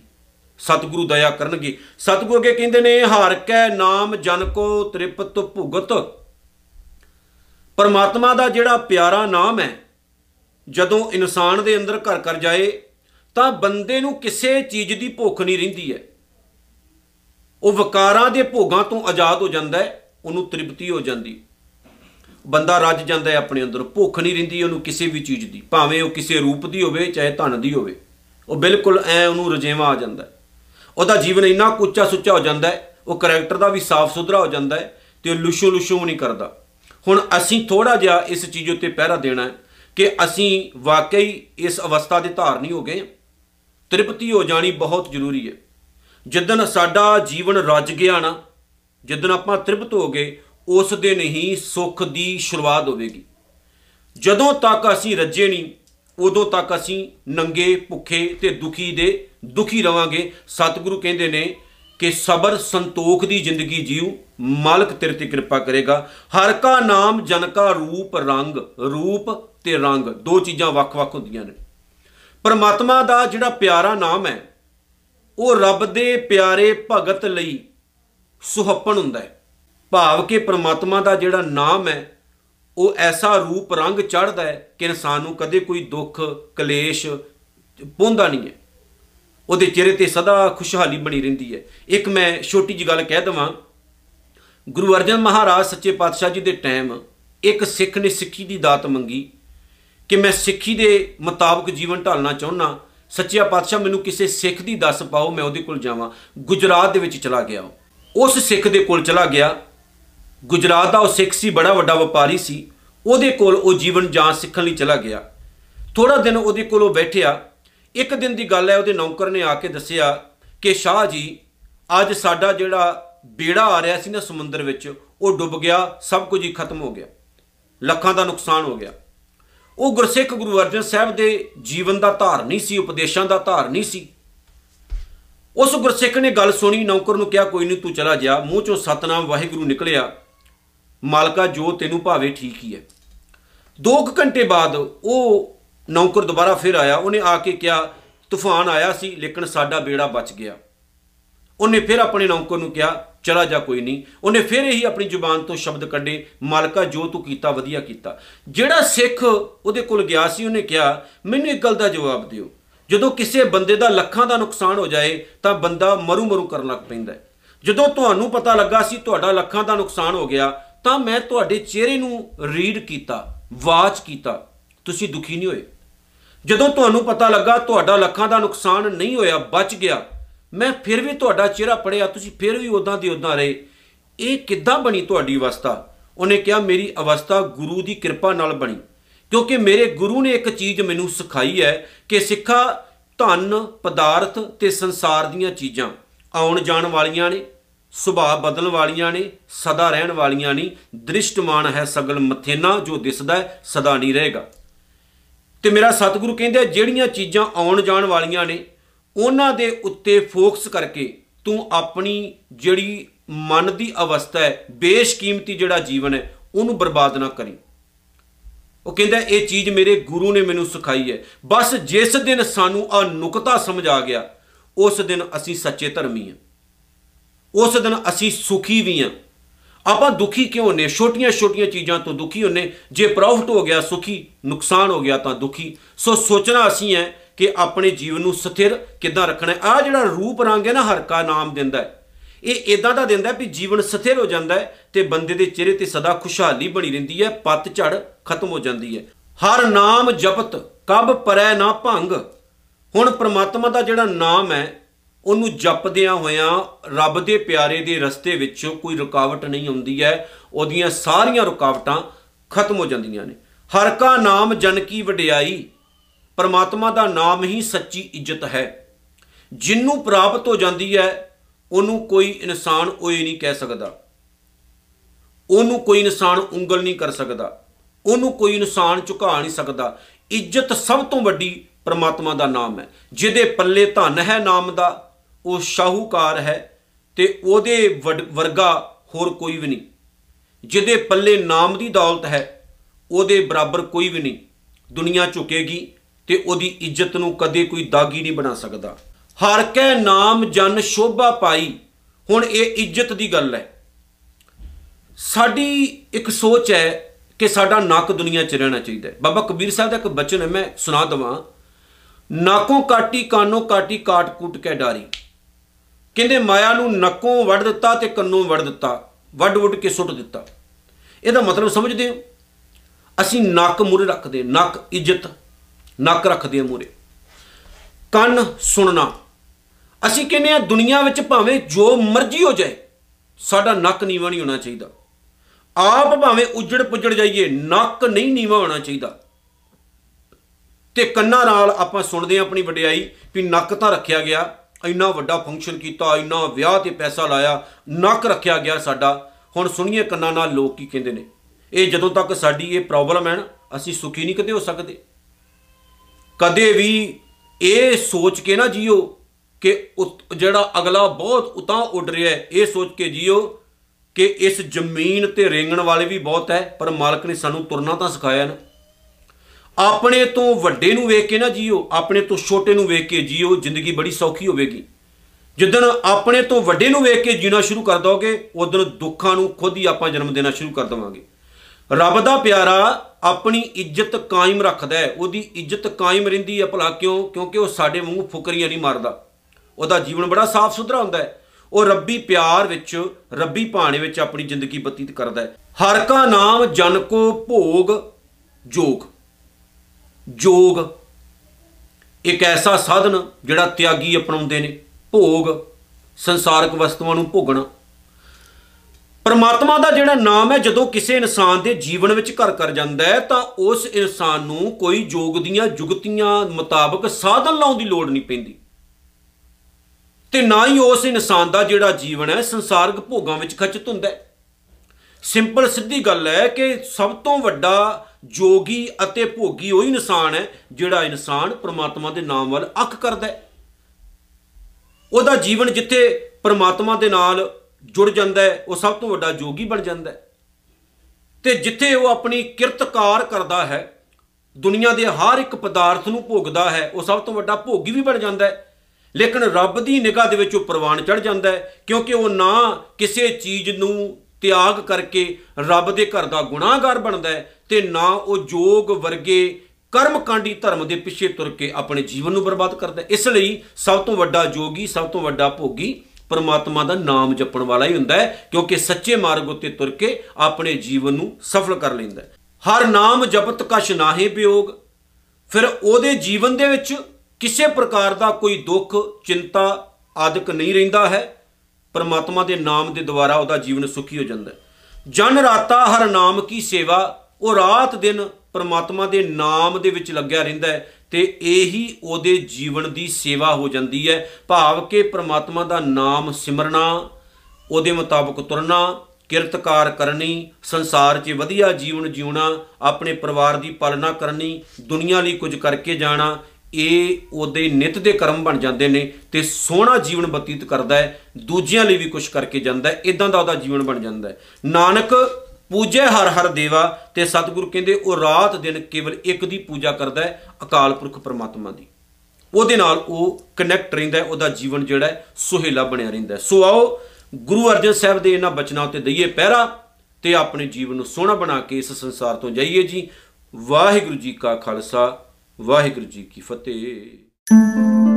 ਸਤਿਗੁਰੂ ਦਇਆ ਕਰਨਗੇ। ਸਤਿਗੁਰੂ ਅੱਗੇ ਕਹਿੰਦੇ ਨੇ, ਹਾਰ ਕੈ ਨਾਮ ਜਨ ਕੋ ਤ੍ਰਿਪਤ ਭੁਗਤ। ਪਰਮਾਤਮਾ ਦਾ ਜਿਹੜਾ ਪਿਆਰਾ ਨਾਮ ਹੈ, ਜਦੋਂ ਇਨਸਾਨ ਦੇ ਅੰਦਰ ਘਰ ਕਰ ਜਾਏ, ਤਾਂ ਬੰਦੇ ਨੂੰ ਕਿਸੇ ਚੀਜ਼ ਦੀ ਭੁੱਖ ਨਹੀਂ ਰਹਿੰਦੀ ਹੈ। ਉਹ ਵਿਕਾਰਾਂ ਦੇ ਭੋਗਾਂ ਤੋਂ ਆਜ਼ਾਦ ਹੋ ਜਾਂਦਾ ਹੈ, ਉਹਨੂੰ ਤ੍ਰਿਪਤੀ ਹੋ ਜਾਂਦੀ। ਬੰਦਾ ਰੱਜ ਜਾਂਦਾ ਹੈ ਆਪਣੇ ਅੰਦਰ, ਭੁੱਖ ਨਹੀਂ ਰਹਿੰਦੀ ਉਹਨੂੰ ਕਿਸੇ ਵੀ ਚੀਜ਼ ਦੀ, ਭਾਵੇਂ ਉਹ ਕਿਸੇ ਰੂਪ ਦੀ ਹੋਵੇ, ਚਾਹੇ ਧਨ ਦੀ ਹੋਵੇ। ਉਹ ਬਿਲਕੁਲ ਐ ਉਹਨੂੰ ਰਜੇਵਾ ਆ ਜਾਂਦਾ ਹੈ। ਉਹਦਾ ਜੀਵਨ ਇੰਨਾ ਕੁੱਚਾ ਸੁੱਚਾ ਹੋ ਜਾਂਦਾ ਹੈ, ਉਹ ਕੈਰੈਕਟਰ ਦਾ ਵੀ ਸਾਫ਼ ਸੁਥਰਾ ਹੋ ਜਾਂਦਾ ਹੈ ਤੇ ਉਹ ਲੁਸ਼ੋ ਲੁਸ਼ੋ ਨਹੀਂ ਕਰਦਾ। ਹੁਣ ਅਸੀਂ ਥੋੜਾ ਜਿਹਾ ਇਸ ਚੀਜ਼ ਉੱਤੇ ਪਹਿਰਾ ਦੇਣਾ ਹੈ ਕਿ ਅਸੀਂ ਵਾਕਈ ਇਸ ਅਵਸਥਾ ਦੇ ਧਾਰਨੀ ਹੋ ਗਏ ਤ੍ਰਿਪਤੀ ਹੋ ਜਾਣੀ ਬਹੁਤ ਜ਼ਰੂਰੀ ਹੈ। ਜਿੱਦਨ ਸਾਡਾ ਜੀਵਨ ਰੱਜ ਗਿਆ ਨਾ ਜਿੱਦਨ ਆਪਾਂ ਤ੍ਰਿਪਤ ਹੋ ਗਏ, ਉਸ ਦਿਨ ਹੀ ਸੁੱਖ ਦੀ ਸ਼ੁਰੂਆਤ ਹੋਵੇਗੀ। ਜਦੋਂ ਤੱਕ ਅਸੀਂ ਰੱਜੇ ਨਹੀਂ ਉਦੋਂ ਤੱਕ ਅਸੀਂ ਨੰਗੇ, ਭੁੱਖੇ ਤੇ ਦੁਖੀ ਦੇ ਦੁਖੀ ਰਵਾਂਗੇ। ਸਤਿਗੁਰੂ ਕਹਿੰਦੇ ਨੇ ਕਿ ਸਬਰ ਸੰਤੋਖ ਦੀ ਜ਼ਿੰਦਗੀ ਜੀਉ ਮਾਲਕ ਤੇਰੇ ਤੇ ਕਿਰਪਾ ਕਰੇਗਾ। ਹਰ ਕਾ ਨਾਮ, ਜਨ ਕਾ ਰੂਪ, ਰੰਗ, ਰੂਪ ਤੇ ਰੰਗ, ਦੋ ਚੀਜ਼ਾਂ ਵੱਖ-ਵੱਖ ਹੁੰਦੀਆਂ ਨੇ। ਪਰਮਾਤਮਾ ਦਾ ਜਿਹੜਾ ਪਿਆਰਾ ਨਾਮ ਹੈ, ਉਹ ਰੱਬ ਦੇ ਪਿਆਰੇ ਭਗਤ ਲਈ ਸੁਹੱਪਣ ਹੁੰਦਾ ਹੈ। ਭਾਵ ਕਿ ਪ੍ਰਮਾਤਮਾ ਦਾ ਜਿਹੜਾ ਨਾਮ ਹੈ ਉਹ ਐਸਾ ਰੂਪ ਰੰਗ ਚੜ੍ਹਦਾ ਹੈ ਕਿ ਇਨਸਾਨ ਨੂੰ ਕਦੇ ਕੋਈ ਦੁੱਖ, ਕਲੇਸ਼ ਪਹੁੰਚਦਾ ਨਹੀਂ ਹੈ। ਉਹਦੇ ਚਿਹਰੇ ਤੇ ਸਦਾ ਖੁਸ਼ਹਾਲੀ ਬਣੀ ਰਹਿੰਦੀ ਹੈ। ਇੱਕ ਮੈਂ ਛੋਟੀ ਜਿਹੀ ਗੱਲ ਕਹਿ ਦਵਾਂ। ਗੁਰੂ ਅਰਜਨ ਮਹਾਰਾਜ ਸੱਚੇ ਪਾਤਸ਼ਾਹ ਜੀ ਦੇ ਟਾਈਮ ਇੱਕ ਸਿੱਖ ਨੇ ਸਿੱਖੀ ਦੀ ਦਾਤ ਮੰਗੀ ਕਿ ਮੈਂ ਸਿੱਖੀ ਦੇ ਮੁਤਾਬਕ ਜੀਵਨ ਢਾਲਣਾ ਚਾਹੁੰਨਾ। ਸੱਚਿਆ ਪਾਤਸ਼ਾਹ, ਮੈਨੂੰ ਕਿਸੇ ਸਿੱਖ ਦੀ ਦੱਸ ਪਾਓ, ਮੈਂ ਉਹਦੇ ਕੋਲ ਜਾਵਾਂ। ਗੁਜਰਾਤ ਦੇ ਵਿੱਚ ਚਲਾ ਗਿਆ। ਉਸ ਸਿੱਖ ਦੇ ਕੋਲ ਚਲਾ ਗਿਆ। ਗੁਜਰਾਤ ਦਾ ਉਹ ਸਿੱਖ ਸੀ, ਬੜਾ ਵੱਡਾ ਵਪਾਰੀ ਸੀ। ਉਹਦੇ ਕੋਲ ਉਹ ਜੀਵਨ ਜਾਂਚ ਸਿੱਖਣ ਲਈ ਚਲਾ ਗਿਆ। ਥੋੜਾ ਦਿਨ ਉਹਦੇ ਕੋਲ ਉਹ ਬੈਠਿਆ। ਇੱਕ ਦਿਨ ਦੀ ਗੱਲ ਹੈ, ਉਹਦੇ ਨੌਕਰ ਨੇ ਆ ਕੇ ਦੱਸਿਆ ਕਿ ਸ਼ਾਹ ਜੀ, ਅੱਜ ਸਾਡਾ ਜਿਹੜਾ ਬੇੜਾ ਆ ਰਿਹਾ ਸੀ ਨਾ ਸਮੁੰਦਰ ਵਿੱਚ, ਉਹ ਡੁੱਬ ਗਿਆ, ਸਭ ਕੁਝ ਹੀ ਖਤਮ ਹੋ ਗਿਆ। ਲੱਖਾਂ ਦਾ ਨੁਕਸਾਨ ਹੋ ਗਿਆ। ਉਹ ਗੁਰਸਿੱਖ ਗੁਰੂ ਅਰਜਨ ਸਾਹਿਬ ਦੇ ਜੀਵਨ ਦਾ ਧਾਰਨੀ ਸੀ, ਉਪਦੇਸ਼ਾਂ ਦਾ ਧਾਰਨੀ ਸੀ। ਉਸ ਗੁਰਸਿੱਖ ਨੇ ਗੱਲ ਸੁਣੀ, ਨੌਕਰ ਨੂੰ ਕਿਹਾ, ਕੋਈ ਨਹੀਂ, ਤੂੰ ਚਲਾ ਜਾ। ਮੂੰਹ ਚੋਂ ਸਤਨਾਮ ਵਾਹਿਗੁਰੂ ਨਿਕਲਿਆ। ਮਾਲਕਾ ਜੋ ਤੈਨੂੰ ਭਾਵੇ ਠੀਕ ਹੀ ਹੈ। 2 ਘੰਟੇ ਬਾਅਦ ਉਹ ਨੌਕਰ ਦੁਬਾਰਾ ਫਿਰ ਆਇਆ। ਉਹਨੇ ਆ ਕੇ ਕਿਹਾ, ਤੂਫਾਨ ਆਇਆ ਸੀ, ਲੇਕਿਨ ਸਾਡਾ ਬੇੜਾ ਬਚ ਗਿਆ। ਉਹਨੇ ਫਿਰ ਆਪਣੇ ਨੌਕਰ ਨੂੰ ਕਿਹਾ, ਚਲਾ ਜਾ, ਕੋਈ ਨਹੀਂ। ਉਹਨੇ ਫਿਰ ਇਹੀ ਆਪਣੀ ਜ਼ੁਬਾਨ ਤੋਂ ਸ਼ਬਦ ਕੱਢੇ, ਮਾਲਕਾ, ਜੋ ਤੂੰ ਕੀਤਾ, ਵਧੀਆ ਕੀਤਾ। ਜਿਹੜਾ ਸਿੱਖ ਉਹਦੇ ਕੋਲ ਗਿਆ ਸੀ, ਉਹਨੇ ਕਿਹਾ, ਮੈਨੂੰ ਇੱਕ ਗੱਲ ਦਾ ਜਵਾਬ ਦਿਓ। ਜਦੋਂ ਕਿਸੇ ਬੰਦੇ ਦਾ ਲੱਖਾਂ ਦਾ ਨੁਕਸਾਨ ਹੋ ਜਾਏ, ਤਾਂ ਬੰਦਾ ਮਰੂ ਮਰੂ ਕਰਨ ਲੱਗ ਪੈਂਦਾ ਹੈ। ਜਦੋਂ ਤੁਹਾਨੂੰ ਪਤਾ ਲੱਗਾ ਸੀ, ਤੁਹਾਡਾ ਲੱਖਾਂ ਦਾ ਨੁਕਸਾਨ ਹੋ ਗਿਆ ਤਾਂ ਮੈਂ ਤੁਹਾਡੇ ਚਿਹਰੇ ਨੂੰ ਰੀਡ ਕੀਤਾ ਵਾਚ ਕੀਤਾ। ਤੁਸੀਂ ਦੁਖੀ ਨਹੀਂ ਹੋਏ। ਜਦੋਂ ਤੁਹਾਨੂੰ ਪਤਾ ਲੱਗਾ ਤੁਹਾਡਾ ਲੱਖਾਂ ਦਾ ਨੁਕਸਾਨ ਨਹੀਂ ਹੋਇਆ, ਬਚ ਗਿਆ, ਮੈਂ ਫਿਰ ਵੀ ਤੁਹਾਡਾ ਚਿਹਰਾ ਪੜਿਆ ਤੁਸੀਂ ਫਿਰ ਵੀ ਉਦਾਂ ਦੀ ਉਦਾਂ ਰਹੇ। ਇਹ ਕਿੱਦਾਂ ਬਣੀ ਤੁਹਾਡੀ ਅਵਸਥਾ? ਉਹਨੇ ਕਿਹਾ, ਮੇਰੀ ਅਵਸਥਾ ਗੁਰੂ ਦੀ ਕਿਰਪਾ ਨਾਲ ਬਣੀ, ਕਿਉਂਕਿ ਮੇਰੇ ਗੁਰੂ ਨੇ ਇੱਕ ਚੀਜ਼ ਮੈਨੂੰ ਸਿਖਾਈ ਹੈ ਕਿ ਸਿੱਖਾ ਧਨ, ਪਦਾਰਥ ਤੇ ਸੰਸਾਰ ਦੀਆਂ ਚੀਜ਼ਾਂ ਆਉਣ ਜਾਣ ਵਾਲੀਆਂ ਨੇ ਸੁਭਾਅ ਬਦਲਣ ਵਾਲੀਆਂ ਨੇ, ਸਦਾ ਰਹਿਣ ਵਾਲੀਆਂ ਨਹੀਂ ਦ੍ਰਿਸ਼ਟਮਾਨ ਹੈ ਸਗਲ ਮਥੇਨਾ ਜੋ ਦਿਸਦਾ ਸਦਾ ਨਹੀਂ ਰਹੇਗਾ। ਤੇ ਮੇਰਾ ਸਤਿਗੁਰੂ ਕਹਿੰਦੇ ਜਿਹੜੀਆਂ ਚੀਜ਼ਾਂ ਆਉਣ ਜਾਣ ਵਾਲੀਆਂ ਨੇ, ਉਹਨਾਂ ਦੇ ਉੱਤੇ ਫੋਕਸ ਕਰਕੇ ਤੂੰ ਆਪਣੀ ਜਿਹੜੀ ਮਨ ਦੀ ਅਵਸਥਾ ਹੈ, ਬੇਸ਼ਕੀਮਤੀ ਜਿਹੜਾ ਜੀਵਨ ਹੈ, ਉਹਨੂੰ ਬਰਬਾਦ ਨਾ ਕਰੀ। ਉਹ ਕਹਿੰਦਾ, ਇਹ ਚੀਜ਼ ਮੇਰੇ ਗੁਰੂ ਨੇ ਮੈਨੂੰ ਸਿਖਾਈ ਹੈ। ਬਸ ਜਿਸ ਦਿਨ ਸਾਨੂੰ ਆ ਨੁਕਤਾ ਸਮਝ ਆ ਗਿਆ, ਉਸ ਦਿਨ ਅਸੀਂ ਸੱਚੇ ਧਰਮੀ ਹਾਂ। ਉਸ ਦਿਨ ਅਸੀਂ ਸੁਖੀ ਵੀ ਹਾਂ। ਆਪਾਂ ਦੁਖੀ ਕਿਉਂ ਨੇ? ਛੋਟੀਆਂ ਛੋਟੀਆਂ ਚੀਜ਼ਾਂ ਤੋਂ ਦੁਖੀ ਹੁੰਨੇ। ਜੇ ਪ੍ਰੋਫਿਟ ਹੋ ਗਿਆ, ਸੁਖੀ, ਨੁਕਸਾਨ ਹੋ ਗਿਆ ਤਾਂ ਦੁਖੀ। ਸੋ ਸੋਚਣਾ ਅਸੀਂ ਹੈ ਕਿ ਆਪਣੇ ਜੀਵਨ ਨੂੰ ਸਥਿਰ ਕਿੱਦਾਂ ਰੱਖਣਾ ਹੈ। ਆ ਜਿਹੜਾ ਰੂਪ ਰੰਗ ਹੈ ਨਾ, ਹਰ ਕਾ ਨਾਮ ਦਿੰਦਾ ਹੈ। ਇਹ ਇਦਾਂ ਦਾ ਦਿੰਦਾ ਵੀ ਜੀਵਨ ਸਥਿਰ ਹੋ ਜਾਂਦਾ ਹੈ ਤੇ ਬੰਦੇ ਦੇ ਚਿਹਰੇ ਤੇ ਸਦਾ ਖੁਸ਼ਹਾਲੀ ਬਣੀ ਰਹਿੰਦੀ ਹੈ, ਪੱਤ ਝੜ ਖਤਮ ਹੋ ਜਾਂਦੀ ਹੈ। ਹਰ ਨਾਮ ਜਪਤ, ਕਬ ਪਰੈ ਨਾ ਭੰਗ। ਹੁਣ ਪ੍ਰਮਾਤਮਾ ਦਾ ਜਿਹੜਾ ਨਾਮ ਹੈ ਉਹਨੂੰ ਜਪਦਿਆਂ ਹੋਇਆਂ ਰੱਬ ਦੇ ਪਿਆਰੇ ਦੇ ਰਸਤੇ ਵਿੱਚ ਕੋਈ ਰੁਕਾਵਟ ਨਹੀਂ ਆਉਂਦੀ ਹੈ। ਉਹਦੀਆਂ ਸਾਰੀਆਂ ਰੁਕਾਵਟਾਂ ਖਤਮ ਹੋ ਜਾਂਦੀਆਂ ਨੇ। ਹਰ ਕਾ ਨਾਮ ਜਨ ਕੀ ਵਡਿਆਈ, ਪਰਮਾਤਮਾ ਦਾ ਨਾਮ ਹੀ ਸੱਚੀ ਇੱਜ਼ਤ ਹੈ। ਜਿੰਨੂੰ ਪ੍ਰਾਪਤ ਹੋ ਜਾਂਦੀ ਹੈ, ਉਹਨੂੰ ਕੋਈ ਇਨਸਾਨ ਓਏ ਨਹੀਂ ਕਹਿ ਸਕਦਾ। ਉਹਨੂੰ ਕੋਈ ਇਨਸਾਨ ਉਂਗਲ ਨਹੀਂ ਕਰ ਸਕਦਾ। ਉਹਨੂੰ ਕੋਈ ਇਨਸਾਨ ਝੁਕਾ ਨਹੀਂ ਸਕਦਾ। ਇੱਜ਼ਤ ਸਭ ਤੋਂ ਵੱਡੀ ਪਰਮਾਤਮਾ ਦਾ ਨਾਮ ਹੈ। ਜਿਹਦੇ ਪੱਲੇ ਧਨ ਹੈ ਨਾਮ ਦਾ ਉਹ ਸ਼ਾਹੂਕਾਰ ਹੈ ਤੇ ਉਹਦੇ ਵਰਗਾ ਹੋਰ ਕੋਈ ਵੀ ਨਹੀਂ। ਜਿਹਦੇ ਪੱਲੇ ਨਾਮ ਦੀ ਦੌਲਤ ਹੈ, ਉਹਦੇ ਬਰਾਬਰ ਕੋਈ ਵੀ ਨਹੀਂ। ਦੁਨੀਆ ਝੁਕੇਗੀ ਤੇ ਉਹਦੀ ਇੱਜ਼ਤ ਨੂੰ ਕਦੇ ਕੋਈ ਦਾਗੀ ਨਹੀਂ ਬਣਾ ਸਕਦਾ। ਹਰ ਕੈ ਨਾਮ ਜਨ ਸ਼ੋਭਾ ਪਾਈ, ਹੁਣ ਇਹ ਇੱਜ਼ਤ ਦੀ ਗੱਲ ਹੈ। ਸਾਡੀ ਇੱਕ ਸੋਚ ਹੈ ਕਿ ਸਾਡਾ ਨੱਕ ਦੁਨੀਆ 'ਚ ਰਹਿਣਾ ਚਾਹੀਦਾ ਹੈ। ਬਾਬਾ ਕਬੀਰ ਸਾਹਿਬ ਦਾ ਇੱਕ ਬਚਨ ਹੈ, ਮੈਂ ਸੁਣਾ ਦਵਾਂ। ਨਾਕੋਂ ਕਾਟੀ, ਕਾਨੋਂ ਕਾਟੀ ਕਾਟ ਕੁੱਟ ਕੇ ਡਾਰੀ। ਕਹਿੰਦੇ ਮਾਇਆ ਨੂੰ ਨੱਕੋਂ ਵੱਢ ਦਿੱਤਾ ਤੇ ਕੰਨੋਂ ਵੱਢ ਦਿੱਤਾ, ਵੱਢ ਵੁੱਢ ਕੇ ਸੁੱਟ ਦਿੱਤਾ। ਇਹਦਾ ਮਤਲਬ ਸਮਝਦੇ ਹੋ? ਅਸੀਂ ਨੱਕ ਮੂਰੇ ਰੱਖਦੇ ਨੱਕ ਇੱਜ਼ਤ, ਨੱਕ ਰੱਖਦੇ ਆ ਮੂਰੇ ਕੰਨ ਸੁਣਨਾ। ਅਸੀਂ ਕਹਿੰਦੇ ਆ ਦੁਨੀਆ ਵਿੱਚ ਭਾਵੇਂ ਜੋ ਮਰਜ਼ੀ ਹੋ ਜਾਏ, ਸਾਡਾ ਨੱਕ ਨੀਵਾਂ ਨਹੀਂ ਹੋਣਾ ਚਾਹੀਦਾ। ਆਪ ਭਾਵੇਂ ਉੱਜੜ ਪੁੱਜੜ ਜਾਈਏ, ਨੱਕ ਨਹੀਂ ਨੀਵਾਂ ਹੋਣਾ ਚਾਹੀਦਾ। ਤੇ ਕੰਨਾਂ ਨਾਲ ਆਪਾਂ ਸੁਣਦੇ ਆ ਆਪਣੀ ਵਡਿਆਈ ਵੀ ਨੱਕ ਤਾਂ ਰੱਖਿਆ ਗਿਆ ਇੰਨਾ ਵੱਡਾ ਫੰਕਸ਼ਨ ਕੀਤਾ, ਇੰਨਾ ਵਿਆਹ ਤੇ ਪੈਸਾ ਲਾਇਆ, ਨੱਕ ਰੱਖਿਆ ਗਿਆ ਸਾਡਾ। ਹੁਣ ਸੁਣੀਏ ਕੰਨਾਂ ਨਾਲ ਲੋਕ ਕੀ ਕਹਿੰਦੇ ਨੇ। ਇਹ ਜਦੋਂ ਤੱਕ ਸਾਡੀ ਇਹ ਪ੍ਰੋਬਲਮ ਹੈ ਨਾ, ਅਸੀਂ ਸੁਖੀ ਨਹੀਂ ਕਦੇ ਹੋ ਸਕਦੇ। ਕਦੇ ਵੀ ਇਹ ਸੋਚ ਕੇ ਨਾ ਜੀਓ ਕਿ ਉਤ- ਜਿਹੜਾ ਅਗਲਾ ਬਹੁਤ ਉਤਾਂ ਉੱਡ ਰਿਹਾ ਹੈ, ਇਹ ਸੋਚ ਕੇ ਜੀਓ ਕਿ ਇਸ ਜ਼ਮੀਨ ਤੇ ਰੇਂਗਣ ਵਾਲੇ ਵੀ ਬਹੁਤ ਹੈ, ਪਰ ਮਾਲਕ ਨੇ ਸਾਨੂੰ ਤੁਰਨਾ ਤਾਂ ਸਿਖਾਇਆ ਨਾ। ਆਪਣੇ ਤੋਂ ਵੱਡੇ ਨੂੰ ਵੇਖ ਕੇ ਨਾ ਜੀਓ, ਆਪਣੇ ਤੋਂ ਛੋਟੇ ਨੂੰ ਵੇਖ ਕੇ ਜੀਓ, ਜ਼ਿੰਦਗੀ ਬੜੀ ਸੌਖੀ ਹੋਵੇਗੀ। ਜਿੱਦਣ ਆਪਣੇ ਤੋਂ ਵੱਡੇ ਨੂੰ ਵੇਖ ਕੇ ਜੀਣਾ ਸ਼ੁਰੂ ਕਰ ਦੋਗੇ ਉਦੋਂ ਦੁੱਖਾਂ ਨੂੰ ਖੁਦ ਹੀ ਆਪਾਂ ਜਨਮ ਦੇਣਾ ਸ਼ੁਰੂ ਕਰ ਦਵਾਂਗੇ। ਰੱਬ ਦਾ ਪਿਆਰਾ ਆਪਣੀ ਇੱਜ਼ਤ ਕਾਇਮ ਰੱਖਦਾ ਹੈ। ਉਹਦੀ ਇੱਜ਼ਤ ਕਾਇਮ ਰਹਿੰਦੀ ਹੈ ਭਲਾ ਕਿਉਂ? ਕਿਉਂਕਿ ਉਹ ਸਾਡੇ ਵਾਂਗੂ ਫੁਕਰੀਆਂ ਨਹੀਂ ਮਾਰਦਾ। ਉਹਦਾ ਜੀਵਨ ਬੜਾ ਸਾਫ਼ ਸੁਥਰਾ ਹੁੰਦਾ ਹੈ। ਉਹ ਰੱਬੀ ਪਿਆਰ ਵਿੱਚ, ਰੱਬੀ ਭਾਣੇ ਵਿੱਚ ਆਪਣੀ ਜ਼ਿੰਦਗੀ ਬਤੀਤ ਕਰਦਾ ਹੈ। ਹਰ ਕਾ ਨਾਮ ਜਨ ਕੋ ਭੋਗ ਜੋਗ। ਜੋਗ। ਇੱਕ ਐਸਾ ਸਾਧਨ ਜਿਹੜਾ ਤਿਆਗੀ ਅਪਣਾਉਂਦੇ ਨੇ, ਭੋਗ, ਸੰਸਾਰਕ ਵਸਤੂਆਂ ਨੂੰ ਭੋਗਣਾ। ਪਰਮਾਤਮਾ ਦਾ ਜਿਹੜਾ ਨਾਮ ਹੈ, ਜਦੋਂ ਕਿਸੇ ਇਨਸਾਨ ਦੇ ਜੀਵਨ ਵਿੱਚ ਘਰ ਕਰ ਜਾਂਦਾ ਹੈ, ਤਾਂ ਉਸ ਇਨਸਾਨ ਨੂੰ ਕੋਈ ਜੋਗ ਦੀਆਂ ਜੁਗਤੀਆਂ ਮੁਤਾਬਕ ਸਾਧਨ ਲਾਉਣ ਦੀ ਲੋੜ ਨਹੀਂ ਪੈਂਦੀ। ਤੇ ਨਾ ਹੀ ਉਸ ਇਨਸਾਨ ਦਾ ਜਿਹੜਾ ਜੀਵਨ ਹੈ, ਸੰਸਾਰਕ ਭੋਗਾਂ ਵਿੱਚ ਖਚਿਤ ਹੁੰਦਾ ਹੈ। ਸਿੰਪਲ ਸਿੱਧੀ ਗੱਲ ਹੈ ਕਿ ਸਭ ਤੋਂ ਵੱਡਾ ਜੋਗੀ ਅਤੇ ਭੋਗੀ ਉਹ ਇਨਸਾਨ ਹੈ ਜਿਹੜਾ ਇਨਸਾਨ ਪ੍ਰਮਾਤਮਾ ਦੇ ਨਾਮ ਵੱਲ ਅੱਖ ਕਰਦਾ ਹੈ। ਉਹਦਾ ਜੀਵਨ ਜਿੱਥੇ ਪ੍ਰਮਾਤਮਾ ਦੇ ਨਾਲ ਜੁੜ ਜਾਂਦਾ ਹੈ, ਉਹ ਸਭ ਤੋਂ ਵੱਡਾ ਜੋਗੀ ਬਣ ਜਾਂਦਾ ਹੈ। ਤੇ ਜਿੱਥੇ ਉਹ ਆਪਣੀ ਕਿਰਤਕਾਰ ਕਰਦਾ ਹੈ, ਦੁਨੀਆ ਦੇ ਹਰ ਇੱਕ ਪਦਾਰਥ ਨੂੰ ਭੋਗਦਾ ਹੈ, ਉਹ ਸਭ ਤੋਂ ਵੱਡਾ ਭੋਗੀ ਵੀ ਬਣ ਜਾਂਦਾ ਹੈ। ਲੇਕਿਨ ਰੱਬ ਦੀ ਨਿਗਾਹ ਦੇ ਵਿੱਚ ਉਹ ਪ੍ਰਵਾਨ ਚੜ ਜਾਂਦਾ ਹੈ, ਕਿਉਂਕਿ ਉਹ ਨਾ ਕਿਸੇ ਚੀਜ਼ ਨੂੰ ਤਿਆਗ ਕਰਕੇ ਰੱਬ ਦੇ ਘਰ ਦਾ ਗੁਨਾਹਗਾਰ ਬਣਦਾ ਹੈ ਤੇ ਨਾ ਉਹ ਜੋਗ ਵਰਗੇ ਕਰਮਕਾਂਡੀ ਧਰਮ ਦੇ ਪਿੱਛੇ ਤੁਰ ਕੇ ਆਪਣੇ ਜੀਵਨ ਨੂੰ ਬਰਬਾਦ ਕਰਦਾ ਹੈ। ਇਸ ਲਈ ਸਭ ਤੋਂ ਵੱਡਾ ਜੋਗੀ, ਸਭ ਤੋਂ ਵੱਡਾ ਭੋਗੀ ਪਰਮਾਤਮਾ ਦਾ ਨਾਮ ਜਪਣ ਵਾਲਾ ਹੀ ਹੁੰਦਾ ਹੈ, ਕਿਉਂਕਿ ਸੱਚੇ ਮਾਰਗ ਉੱਤੇ ਤੁਰ ਕੇ ਆਪਣੇ ਜੀਵਨ ਨੂੰ ਸਫਲ ਕਰ ਲੈਂਦਾ ਹੈ। ਹਰ ਨਾਮ ਜਪਤ ਕਛ ਨਾਹੀ ਬਿਯੋਗ ਫਿਰ ਉਹਦੇ ਜੀਵਨ ਦੇ ਵਿੱਚ ਕਿਸੇ ਪ੍ਰਕਾਰ ਦਾ ਕੋਈ ਦੁੱਖ, ਚਿੰਤਾ ਆਦਿਕ ਨਹੀਂ ਰਹਿੰਦਾ ਹੈ। ਪਰਮਾਤਮਾ ਦੇ ਨਾਮ ਦੇ ਦੁਆਰਾ ਉਹਦਾ ਜੀਵਨ ਸੁਖੀ ਹੋ ਜਾਂਦਾ ਹੈ। ਜਨ ਰਾਤਾ ਹਰ ਨਾਮ ਕੀ ਸੇਵਾ, ਉਹ ਰਾਤ ਦਿਨ ਪਰਮਾਤਮਾ ਦੇ ਨਾਮ ਦੇ ਵਿੱਚ ਲੱਗਿਆ ਰਹਿੰਦਾ ਹੈ ਤੇ ਇਹੀ ਉਹਦੇ ਜੀਵਨ ਦੀ ਸੇਵਾ ਹੋ ਜਾਂਦੀ ਹੈ। ਭਾਵ ਕਿ ਪਰਮਾਤਮਾ ਦਾ ਨਾਮ ਸਿਮਰਨਾ, ਉਹਦੇ ਮੁਤਾਬਕ ਤੁਰਨਾ, ਕਿਰਤਕਾਰ ਕਰਨੀ, ਸੰਸਾਰ 'ਚ ਵਧੀਆ ਜੀਵਨ ਜਿਉਣਾ, ਆਪਣੇ ਪਰਿਵਾਰ ਦੀ ਪਾਲਣਾ ਕਰਨੀ, ਦੁਨੀਆ ਲਈ ਕੁਝ ਕਰਕੇ ਜਾਣਾ ਇਹ ਉਹਦੇ ਨਿਤ ਦੇ ਕਰਮ ਬਣ ਜਾਂਦੇ ਨੇ ਤੇ ਸੋਹਣਾ ਜੀਵਨ ਬਤੀਤ ਕਰਦਾ ਹੈ, ਦੂਜਿਆਂ ਲਈ ਵੀ ਕੁਝ ਕਰਕੇ ਜਾਂਦਾ ਹੈ ਇਦਾਂ ਦਾ ਉਹਦਾ ਜੀਵਨ ਬਣ ਜਾਂਦਾ ਹੈ। ਨਾਨਕ ਪੂਜੈ ਹਰ ਹਰ ਦੇਵਾ ਤੇ ਸਤਿਗੁਰੂ ਕਹਿੰਦੇ ਉਹ ਰਾਤ ਦਿਨ ਕੇਵਲ ਇੱਕ ਦੀ ਪੂਜਾ ਕਰਦਾ ਹੈ, ਅਕਾਲ ਪੁਰਖ ਪਰਮਾਤਮਾ ਦੀ। ਉਹਦੇ ਨਾਲ ਉਹ ਕਨੈਕਟ ਰਹਿੰਦਾ ਹੈ, ਉਹਦਾ ਜੀਵਨ ਜਿਹੜਾ ਹੈ, ਸੁਹੇਲਾ ਬਣਿਆ ਰਹਿੰਦਾ ਹੈ। ਸੋ ਆਓ, ਗੁਰੂ ਅਰਜਨ ਸਾਹਿਬ ਦੇ ਇਹਨਾਂ ਬਚਨਾਂ ਉੱਤੇ ਦਈਏ ਪਹਿਰਾ ਤੇ ਆਪਣੇ ਜੀਵਨ ਨੂੰ ਸੋਹਣਾ ਬਣਾ ਕੇ ਇਸ ਸੰਸਾਰ ਤੋਂ ਜਾਈਏ ਜੀ। ਵਾਹਿਗੁਰੂ ਜੀ ਕਾ ਖਾਲਸਾ ਵਾਹਿਗੁਰੂ ਜੀ ਕੀ ਫਤਿਹ।